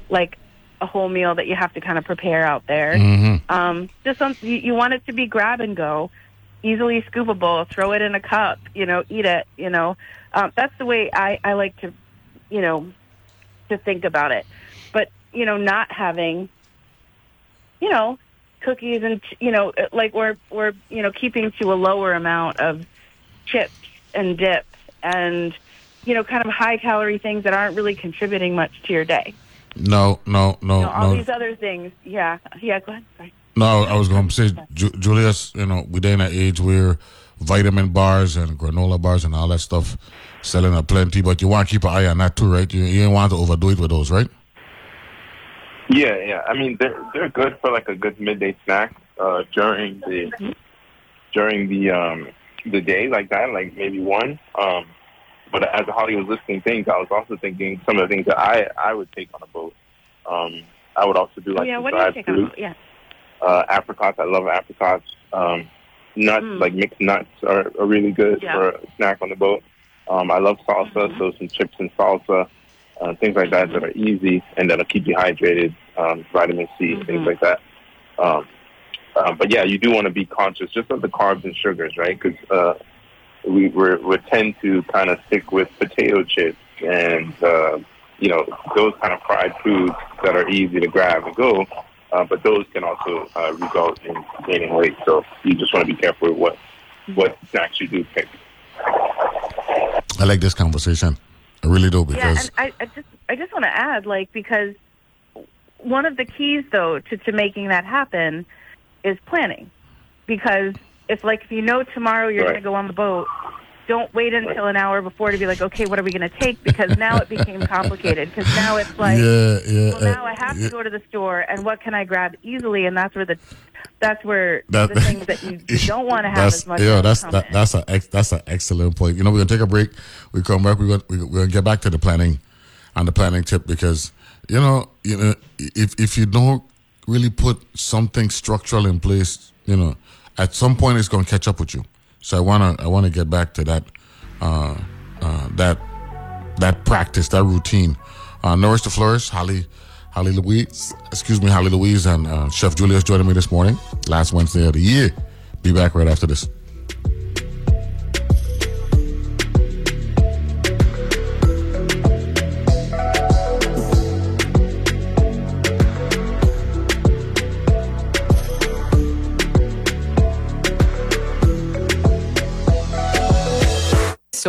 like a whole meal that you have to kind of prepare out there. Mm-hmm. Um, just some, you, you want it to be grab and go, easily scoopable, throw it in a cup, you know, eat it, you know. Um, that's the way I, I like to, you know, to think about it. But, you know, not having, you know, cookies and, you know, like we're, we're, you know, keeping to a lower amount of chips and dip and, you know, kind of high calorie things that aren't really contributing much to your day. No, no, no, You know, all no. these other things. Yeah. Yeah, go ahead. Sorry. No, I was going to say, Ju- Julius, you know, we're in an age where vitamin bars and granola bars and all that stuff selling a plenty, but you want to keep an eye on that too, right? You, you ain't want to overdo it with those, right? Yeah, yeah. I mean, they're they're good for like a good midday snack uh, during the during the um, the day like that, like maybe one. Um, but as Holly was listing things, I was also thinking some of the things that I I would take on a boat. Um, I would also do like yeah, what do you dried take on? fruit. Yeah. Uh, apricots, I love apricots. Um, nuts, Mm. like mixed nuts, are, are really good Yeah. for a snack on the boat. Um, I love salsa, Mm-hmm. so some chips and salsa, uh, things like that that are easy and that'll keep you hydrated. Um, vitamin C, Mm-hmm. things like that. Um, uh, but yeah, you do want to be conscious just of the carbs and sugars, right? Because uh, we we're, we tend to kind of stick with potato chips and uh, you know those kind of fried foods that are easy to grab and go. Uh, but those can also uh, result in gaining weight. So you just want to be careful with what what snacks you do pick. I like this conversation. I really do Yeah, because and I, I just I just want to add, like, because one of the keys, though, to, to making that happen is planning. Because if, like, if you know tomorrow you're Right. going to go on the boat, don't wait until an hour before to be like, okay, what are we going to take? Because now it became (laughs) complicated. Because now it's like, yeah, yeah. well, now uh, I have yeah. to go to the store, and what can I grab easily? And that's where the that's where That- the things that you, (laughs) you don't want to have that's as much. yeah, that's that, that's a ex, that's an excellent point. You know, we're gonna take a break. We come back. We're gonna we're gonna get back to the planning and the planning tip because you know you know if if you don't really put something structural in place, you know, at some point it's gonna catch up with you. So I wanna I wanna get back to that uh, uh, that that practice that routine. Uh, Nourish to Flourish, Holly. Holly Louise, excuse me, Holly Louise and uh, Chef Julius joining me this morning, last Wednesday of the year. Be back right after this.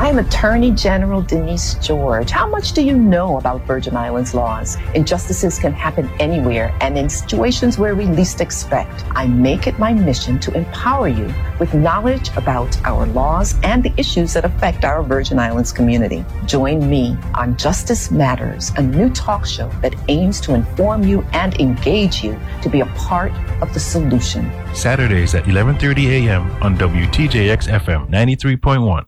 I'm Attorney General Denise George. How much do you know about Virgin Islands laws? Injustices can happen anywhere and in situations where we least expect. I make it my mission to empower you with knowledge about our laws and the issues that affect our Virgin Islands community. Join me on Justice Matters, a new talk show that aims to inform you and engage you to be a part of the solution. Saturdays at 11:30 a.m. on WTJX FM 93.1.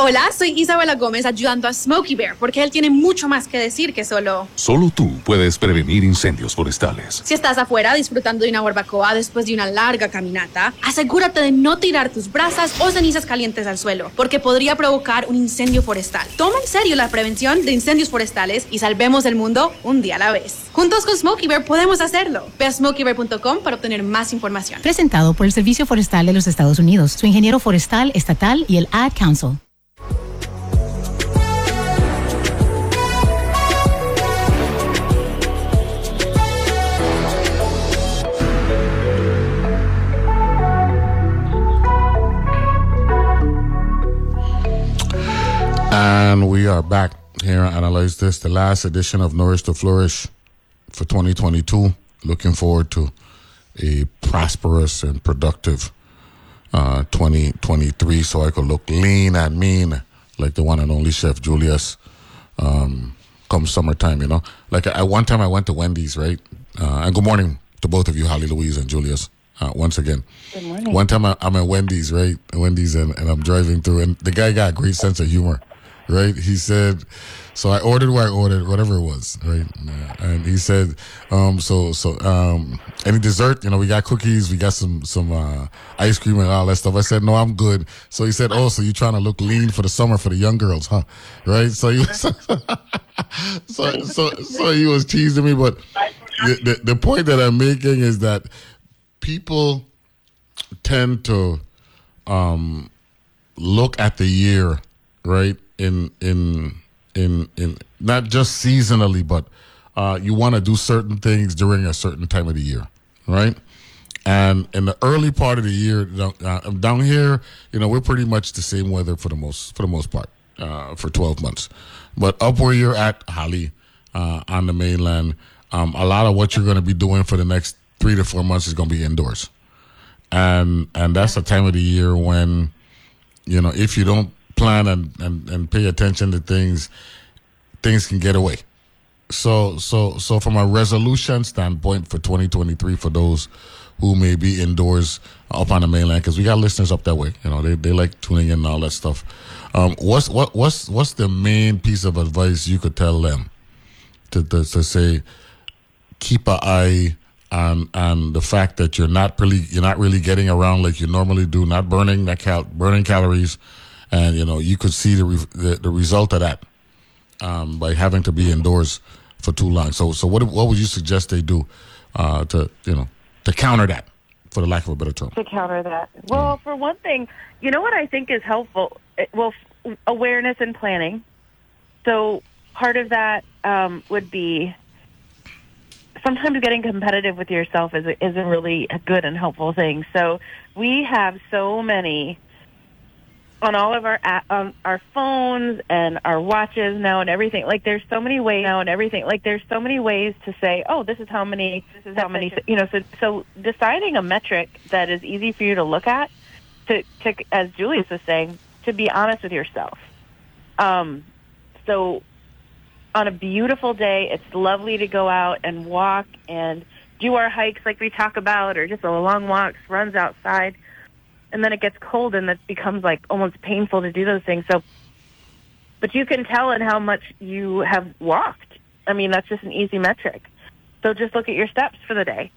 Hola, soy Isabela Gómez ayudando a Smokey Bear porque él tiene mucho más que decir que solo. Solo tú puedes prevenir incendios forestales. Si estás afuera disfrutando de una barbacoa después de una larga caminata, asegúrate de no tirar tus brasas o cenizas calientes al suelo porque podría provocar un incendio forestal. Toma en serio la prevención de incendios forestales y salvemos el mundo un día a la vez. Juntos con Smokey Bear podemos hacerlo. Ve a smokeybear.com para obtener más información. Presentado por el Servicio Forestal de los Estados Unidos, su ingeniero forestal estatal y el Ad Council. And we are back here on Analyze This, the last edition of Nourish to Flourish for 2022. Looking forward to a prosperous and productive uh, 2023 so I could look lean and mean like the one and only Chef Julius um, come summertime, you know? Like I, one time I went to Wendy's, right? Uh, and good morning to both of you, Holly Louise and Julius. Uh, once again. Good morning. One time I, I'm at Wendy's, right? Wendy's, and, and I'm driving through, and the guy got a great sense of humor right? He said, so I ordered what I ordered, whatever it was, right? And he said, um, so, so, um, any dessert, you know, we got cookies, we got some, some, uh, ice cream and all that stuff. I said, no, I'm good. So he said, oh, so you're trying to look lean for the summer for the young girls, huh? Right? So he was, (laughs) so, so, so he was teasing me, but the, the, the point that I'm making is that people tend to, um, look at the year, right? In in in in not just seasonally, but uh, you want to do certain things during a certain time of the year, right? And in the early part of the year, uh, down here, you know, we're pretty much the same weather for the most for the most part uh, for twelve months. But up where you're at, Holly, uh, on the mainland, um, a lot of what you're going to be doing for the next three to four months is going to be indoors, and and that's the time of the year when, you know, if you don't plan and, and, and pay attention to things, things can get away. So so so from a resolution standpoint for 2023 for those who may be indoors up on the mainland because we got listeners up that way. You know they, they like tuning in and all that stuff. Um, what's what what's what's the main piece of advice you could tell them to to, to say keep an eye on on the fact that you're not really you're not really getting around like you normally do, not burning that cal burning calories and you know you could see the re- the, the, result of that um, by having to be indoors for too long. So so what what would you suggest they do uh, to you know to counter that, for the lack of a better term? To counter that, well, for one thing, you know what I think is helpful. Well, awareness and planning. So part of that um, would be sometimes getting competitive with yourself is a, is a really good and helpful thing. So we have so many on all of our on our phones and our watches now and everything. Like there's so many ways now and everything. Like there's so many ways to say, oh, this is how many, this is how many. You know, so so deciding a metric that is easy for you to look at, to to as Julius was saying, to be honest with yourself. Um, so on a beautiful day, it's lovely to go out and walk and do our hikes like we talk about, or just a long walks, runs outside and then it gets cold and it becomes like almost painful to do those things. So, but you can tell in how much you have walked. I mean, that's just an easy metric. So just look at your steps for the day.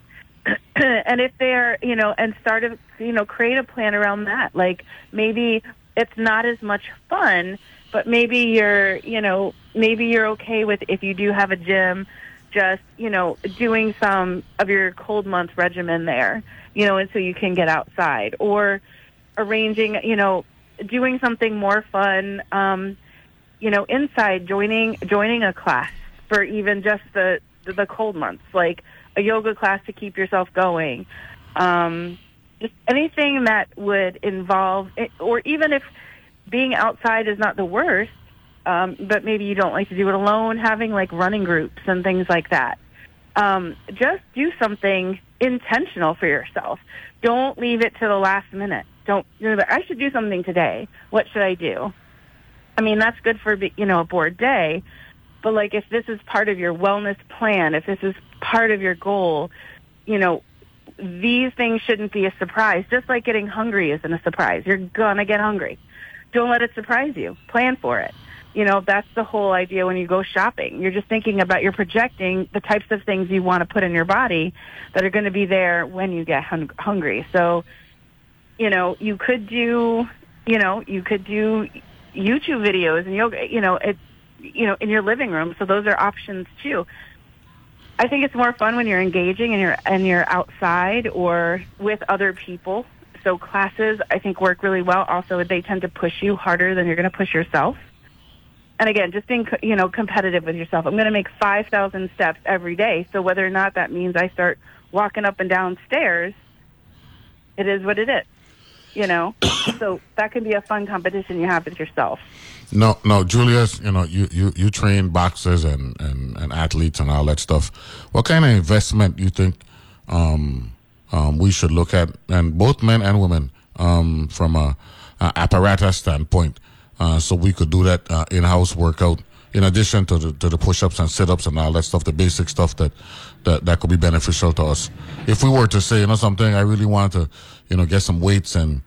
(clears throat) and if they're, you know, and start to, you know, create a plan around that. Like maybe it's not as much fun, but maybe you're, you know, maybe you're okay with if you do have a gym, just, you know, doing some of your cold month regimen there, you know, and so you can get outside or arranging, you know, doing something more fun, um, you know, inside joining, joining a class for even just the, the, cold months, like a yoga class to keep yourself going. Um, just anything that would involve, or even if being outside is not the worst, um, but maybe you don't like to do it alone, having like running groups and things like that. Um, just do something intentional for yourself. Don't leave it to the last minute. Don't, you know, I should do something today. What should I do? I mean, that's good for, you know, a bored day. But like, if this is part of your wellness plan, if this is part of your goal, you know, these things shouldn't be a surprise. Just like getting hungry isn't a surprise. You're gonna get hungry. Don't let it surprise you. Plan for it. You know, that's the whole idea when you go shopping. You're just thinking about, you're projecting the types of things you want to put in your body that are going to be there when you get hung- hungry. So, you know, you could do, you know, you could do YouTube videos and yoga, you know, it, you know, in your living room. So those are options too. I think it's more fun when you're engaging and you're and you're outside or with other people. So classes, I think, work really well. Also, they tend to push you harder than you're going to push yourself. And again, just being you know competitive with yourself. I'm going to make five thousand steps every day. So whether or not that means I start walking up and down stairs, it is what it is. You know, (coughs) so that can be a fun competition you have with yourself. No, no, Julius, you know, you, you, you train boxers and, and, and athletes and all that stuff. What kind of investment you think um, um, we should look at, and both men and women, um, from a, a apparatus standpoint, uh, so we could do that uh, in-house workout in addition to the, to the push-ups and sit-ups and all that stuff, the basic stuff that, that, that could be beneficial to us. If we were to say, you know, something, I really want to, you know, get some weights and,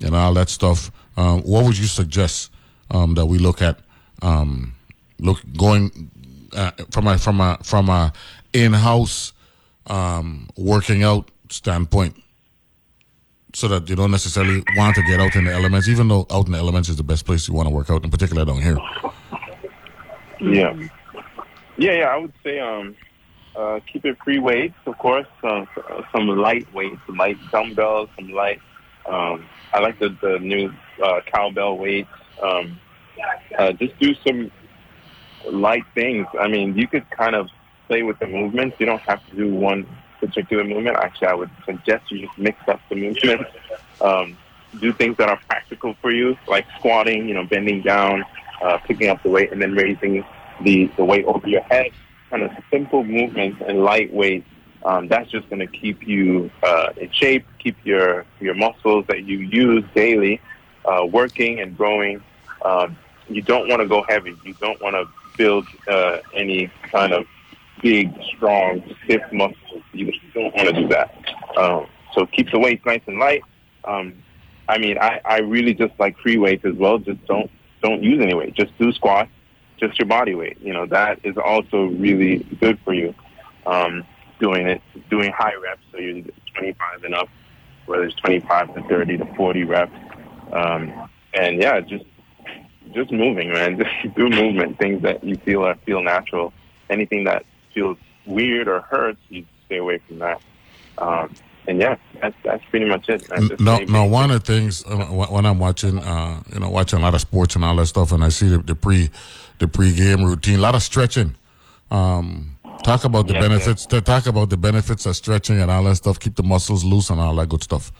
and all that stuff, um, what would you suggest um, that we look at um, look going uh, from a from a from a in-house um, working out standpoint, so that you don't necessarily want to get out in the elements, even though out in the elements is the best place you want to work out, in particular down here. Yeah, yeah, yeah. I would say um, uh, keep it free weights, of course. Uh, some light weights, some light dumbbells, some light. Um, I like the the new uh, cowbell weights. Um, uh, just do some light things. I mean, you could kind of play with the movements. You don't have to do one particular movement. Actually, I would suggest you just mix up the movements. Um, do things that are practical for you, like squatting, you know, bending down, uh, picking up the weight, and then raising the, the weight over your head. Kind of simple movements and lightweight. Um, that's just going to keep you uh, in shape, keep your your muscles that you use daily uh, working and growing. Um, you don't want to go heavy. You don't want to build uh, any kind of big, strong, stiff muscles. You don't want to do that. Um, so keep the weights nice and light. Um, I mean, I, I really just like free weights as well. Just don't don't use any weight. Just do squats, just your body weight. You know that is also really good for you. Um, doing it, doing high reps, so you're 25 and up, whether it's 25 to 30 to 40 reps. Um, and yeah, just just moving, man. (laughs) Just do movement. Things that you feel are feel natural. Anything that feels weird or hurts, you stay away from that. Um, and yeah, that's that's pretty much it. no, no. One of the things uh, when I'm watching, uh, you know, watching a lot of sports and all that stuff, and I see the, the pre the pre game routine, a lot of stretching. Um, talk about the yeah, benefits. Yeah. Talk about the benefits of stretching and all that stuff. Keep the muscles loose and all that good stuff.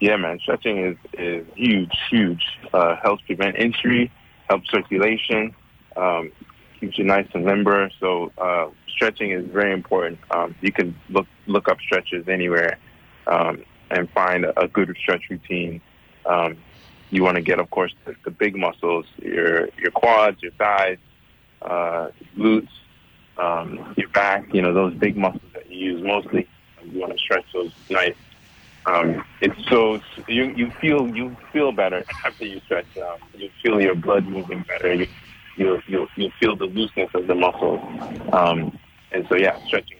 Yeah, man, stretching is, is huge, huge. Uh, helps prevent injury, helps circulation, um, keeps you nice and limber. So uh, stretching is very important. Um, you can look look up stretches anywhere um, and find a, good stretch routine. Um, you want to get, of course, the, the, big muscles, your your quads, your thighs, uh, glutes, um, your back. You know those big muscles that you use mostly. You want to stretch those nice um, it's so you you feel you feel better (laughs) after you stretch. Um, you feel your blood moving better. You you you, you feel the looseness of the muscles. Um, and so yeah, stretching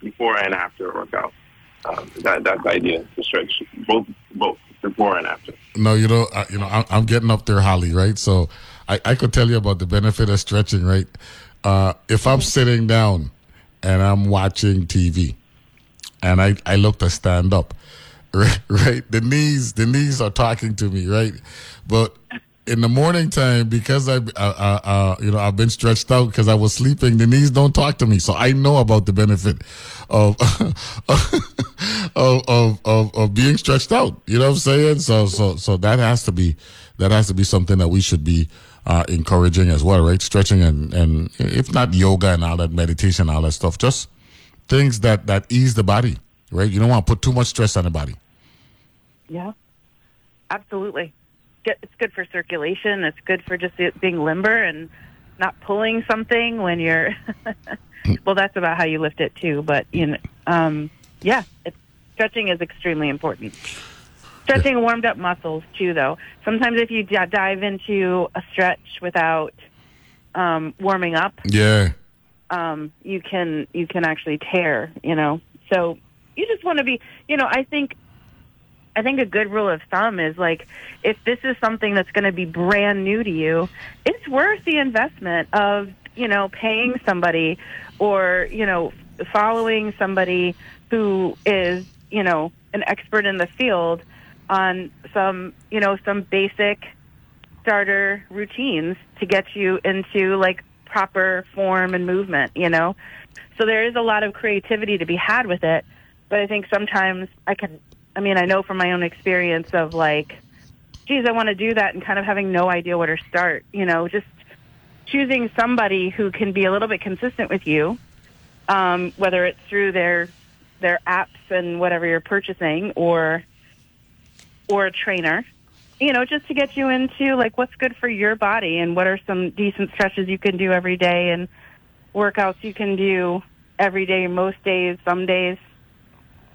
before and after a workout. Um, that that's the idea to stretch both both before and after. No, you know, I, you know, I'm, I'm getting up there, Holly. Right, so I, I could tell you about the benefit of stretching. Right, uh, if I'm sitting down and I'm watching TV, and I I look to stand up, right, (laughs) right, the knees the knees are talking to me, right, but in the morning time because I, uh, uh, you know, I've been stretched out because I was sleeping. The knees don't talk to me, so I know about the benefit of (laughs) of, of, of of being stretched out. You know what I'm saying? So so so that has to be that has to be something that we should be uh, encouraging as well, right? Stretching and and if not yoga and all that meditation, all that stuff, just things that that ease the body, right? You don't want to put too much stress on the body. Yeah, absolutely. It's good for circulation. It's good for just being limber and not pulling something when you're. (laughs) well, that's about how you lift it too. But you know, um, yeah, stretching is extremely important. Stretching warmed up muscles too, though. Sometimes if you d- dive into a stretch without um, warming up, Yeah. um, you can you can actually tear. You know, so you just want to be. You know, I think I think a good rule of thumb is like if this is something that's going to be brand new to you, it's worth the investment of you know paying somebody or you know following somebody who is you know an expert in the field on some you know some basic starter routines to get you into like proper form and movement, you know? So there is a lot of creativity to be had with it, but I think sometimes I can I mean, I know from my own experience of like geez, I want to do that and kind of having no idea where to start, you know, just choosing somebody who can be a little bit consistent with you, um, whether it's through their their apps and whatever you're purchasing or or a trainer you know just to get you into like what's good for your body and what are some decent stretches you can do every day and workouts you can do every day most days some days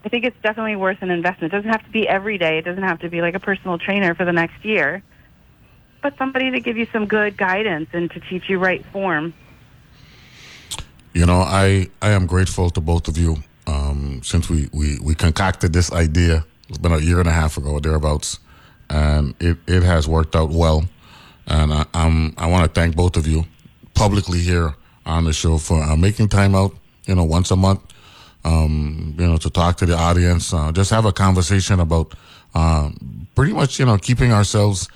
i think it's definitely worth an investment it doesn't have to be every day it doesn't have to be like a personal trainer for the next year but somebody to give you some good guidance and to teach you right form You know, I I am grateful to both of you um, since we, we we concocted this idea. It's been a year and a half ago, thereabouts, and it, it has worked out well. And I, I'm I want to thank both of you publicly here on the show for uh, making time out. You know, once a month, um, you know, to talk to the audience, uh, just have a conversation about uh, pretty much you know keeping ourselves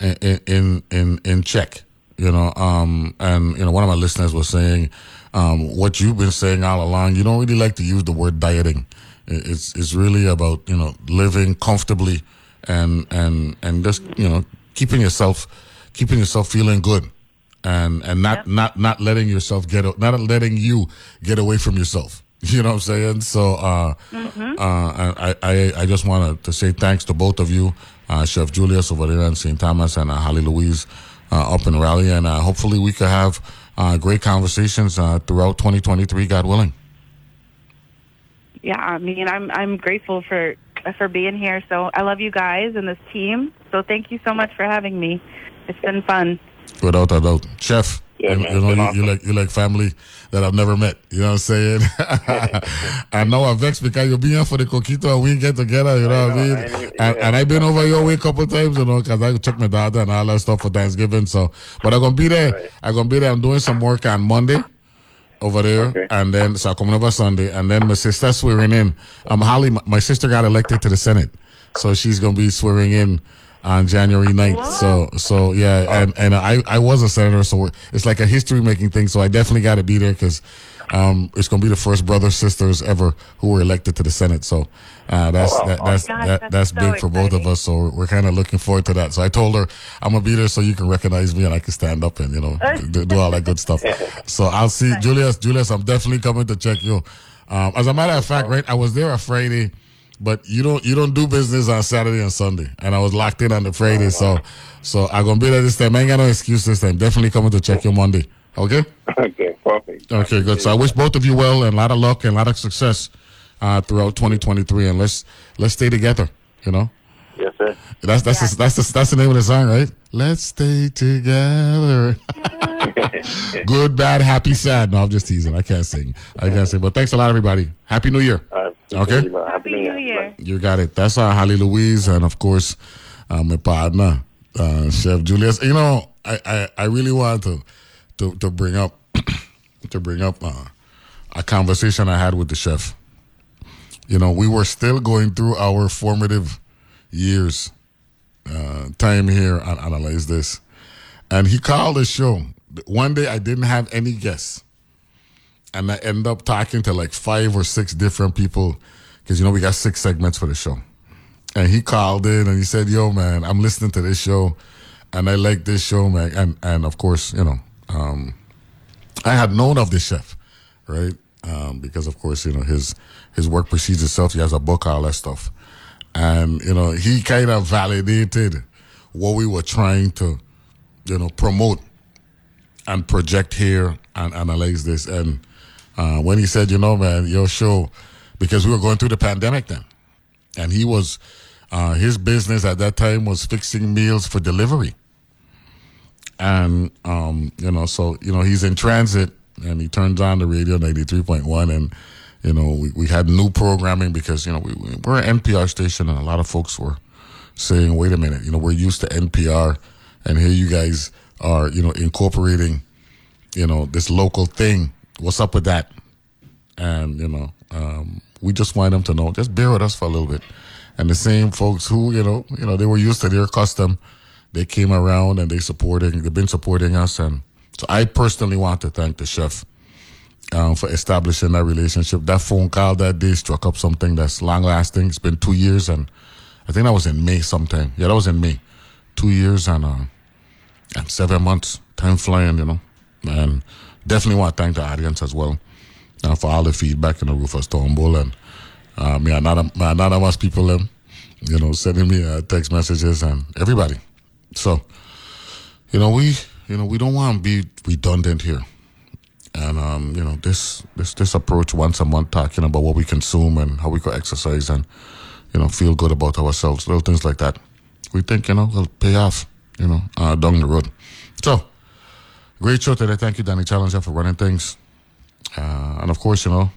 in in in, in check you know um and you know one of my listeners was saying um what you've been saying all along you don't really like to use the word dieting. It's it's really about you know living comfortably and and and just you know keeping yourself keeping yourself feeling good and and not not not letting yourself get not letting you get away from yourself (laughs) you know what i'm saying so uh uh, I, I, I just wanted to say thanks to both of you, uh, Chef Julius over there in St. Thomas and uh, Holly Louise uh, up in Raleigh. And uh, hopefully we could have uh, great conversations uh, throughout 2023, God willing. yeah i mean i'm i'm grateful for for being here so i love you guys and this team so thank you so much for having me it's been fun Without a doubt. Chef, Yeah, you, man, you know, you, been you like you're like family that I've never met. You know what I'm saying? (laughs) I know I'm vexed because you're being for the coquito and we get together. You know what I mean? and, and I've been over your way a couple of times, you know, because I took my daughter and all that stuff for Thanksgiving. So, but I'm gonna be there. I'm gonna be there. I'm doing some work on Monday over there, and then so I'm coming over Sunday, and then my sister swearing in. Um, Holly, my, my sister got elected to the Senate, so she's gonna be swearing in on January 9th. So, so yeah, and and I I was a senator, so it's like a history making thing. So I definitely got to be there because. Um, it's gonna be the first brothers sisters ever who were elected to the Senate, so uh, that's Oh, that, that's Gosh, that, that's that's so big for both of us. So we're kind of looking forward to that. So I told her I'm gonna be there so you can recognize me and I can stand up and you know (laughs) do, do all that good stuff. So I'll see Julius. Julius, I'm definitely coming to check you. Um, as a matter of fact, right, I was there on Friday, but you don't you don't do business on Saturday and Sunday, and I was locked in on the Friday. So so I'm gonna be there this time. I ain't got no excuse this time. Definitely coming to check you Monday. Okay. Okay, perfect. Okay, good. So I wish both of you well and a lot of luck and a lot of success uh, throughout 2023, and let's let's stay together. You know. Yes, sir. That's that's the, that's the, that's the name of the song, right? Let's stay together. (laughs) (laughs) Good, bad, happy, sad. No, I'm just teasing. I can't sing. I can't sing. But thanks a lot, everybody. Happy New Year. Okay. happy new year You got it. That's uh, Holly Louise, and of course, uh, my partner, uh, Chef Julius. You know, I, I, I really want to to, to bring up (clears throat) to bring up uh, a conversation I had with the chef. You know, we were still going through our formative years, uh, time here and analyze this, and he called the show. One day I didn't have any guests, and I end up talking to like five or six different people because you know we got six segments for the show. And he called in and he said, "Yo, man, I'm listening to this show, and I like this show, man." And and of course, you know, um, I had known of this chef, right? Um, because of course, you know his his work precedes itself. He has a book, all that stuff, and you know he kind of validated what we were trying to, you know, promote and project here and analyze this. And uh, when he said, you know, man, your show, because we were going through the pandemic then, and he was, uh, his business at that time was fixing meals for delivery. And, um, you know, so, you know, he's in transit and he turns on the radio 93.1 and, you know, we, we had new programming because, you know, we, we're an NPR station and a lot of folks were saying, wait a minute, you know, we're used to NPR and here you guys are, you know, incorporating, you know, this local thing. What's up with that? And, you know, um, we just want them to know, just bear with us for a little bit. And the same folks who, you know, you know, they were used to their custom, they came around and they supporting, they've been supporting us. And so I personally want to thank the chef um, for establishing that relationship. That phone call that day struck up something that's long lasting. It's been two years and I think that was in May sometime. Yeah, that was in May. Two years and, uh, and seven months. Time flying, you know. And definitely want to thank the audience as well uh, for all the feedback in the roof Rufus Turnbull and uh, me another my anonymous people um, you know sending me uh, text messages and everybody. So you know we you know we don't want to be redundant here. And um, you know this this this approach once a month talking about what we consume and how we could exercise and you know feel good about ourselves, little things like that. We think you know will pay off, you know, uh, down the road. So great show today. Thank you, Danny Challenger, for running things. Uh, and of course, you know,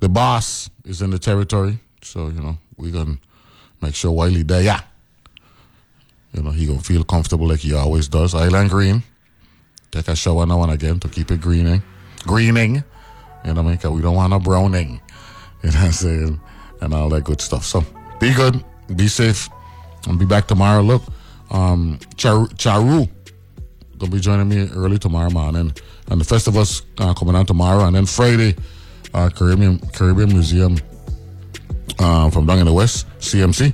the boss is in the territory. So, you know, we're going to make sure Wiley there, yeah. You know, he going to feel comfortable like he always does. Island Green. Take a shower now and again to keep it greening. Greening. You know what I mean? Because we don't want no browning. (laughs) You know what I'm saying? And all that good stuff. So, be good. Be safe. I'll be back tomorrow. Look, um, Charu, Charu gonna be joining me early tomorrow morning, and the festivals uh, coming out tomorrow, and then Friday, uh, Caribbean Caribbean Museum uh, from down in the west, CMC,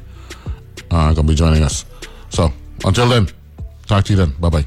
uh, gonna be joining us. So until then, talk to you then. Bye bye.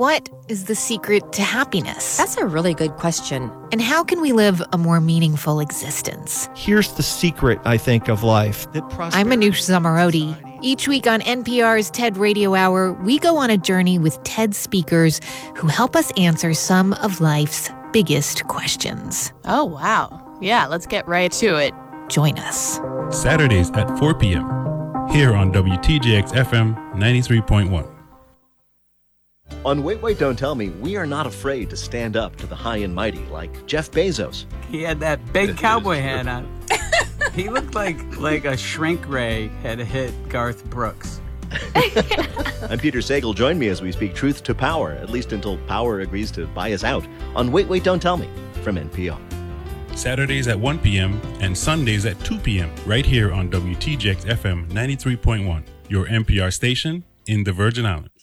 What is the secret to happiness? That's a really good question. And how can we live a more meaningful existence? Here's the secret, I think, of life. That I'm Manoush Zomorodi. Each week on NPR's TED Radio Hour, we go on a journey with TED speakers who help us answer some of life's biggest questions. Oh, wow. Yeah, let's get right to it. Join us. Saturdays at 4 p.m. here on WTJX FM 93.1. On Wait, Wait, Don't Tell Me, we are not afraid to stand up to the high and mighty like Jeff Bezos. He had that big cowboy hat on. he looked like like a shrink ray had hit Garth Brooks. (laughs) I'm Peter Sagal. Join me as we speak truth to power, at least until power agrees to buy us out, on Wait, Wait, Don't Tell Me from NPR. Saturdays at 1 p.m. and Sundays at 2 p.m. right here on WTJX FM 93.1, your NPR station in the Virgin Islands.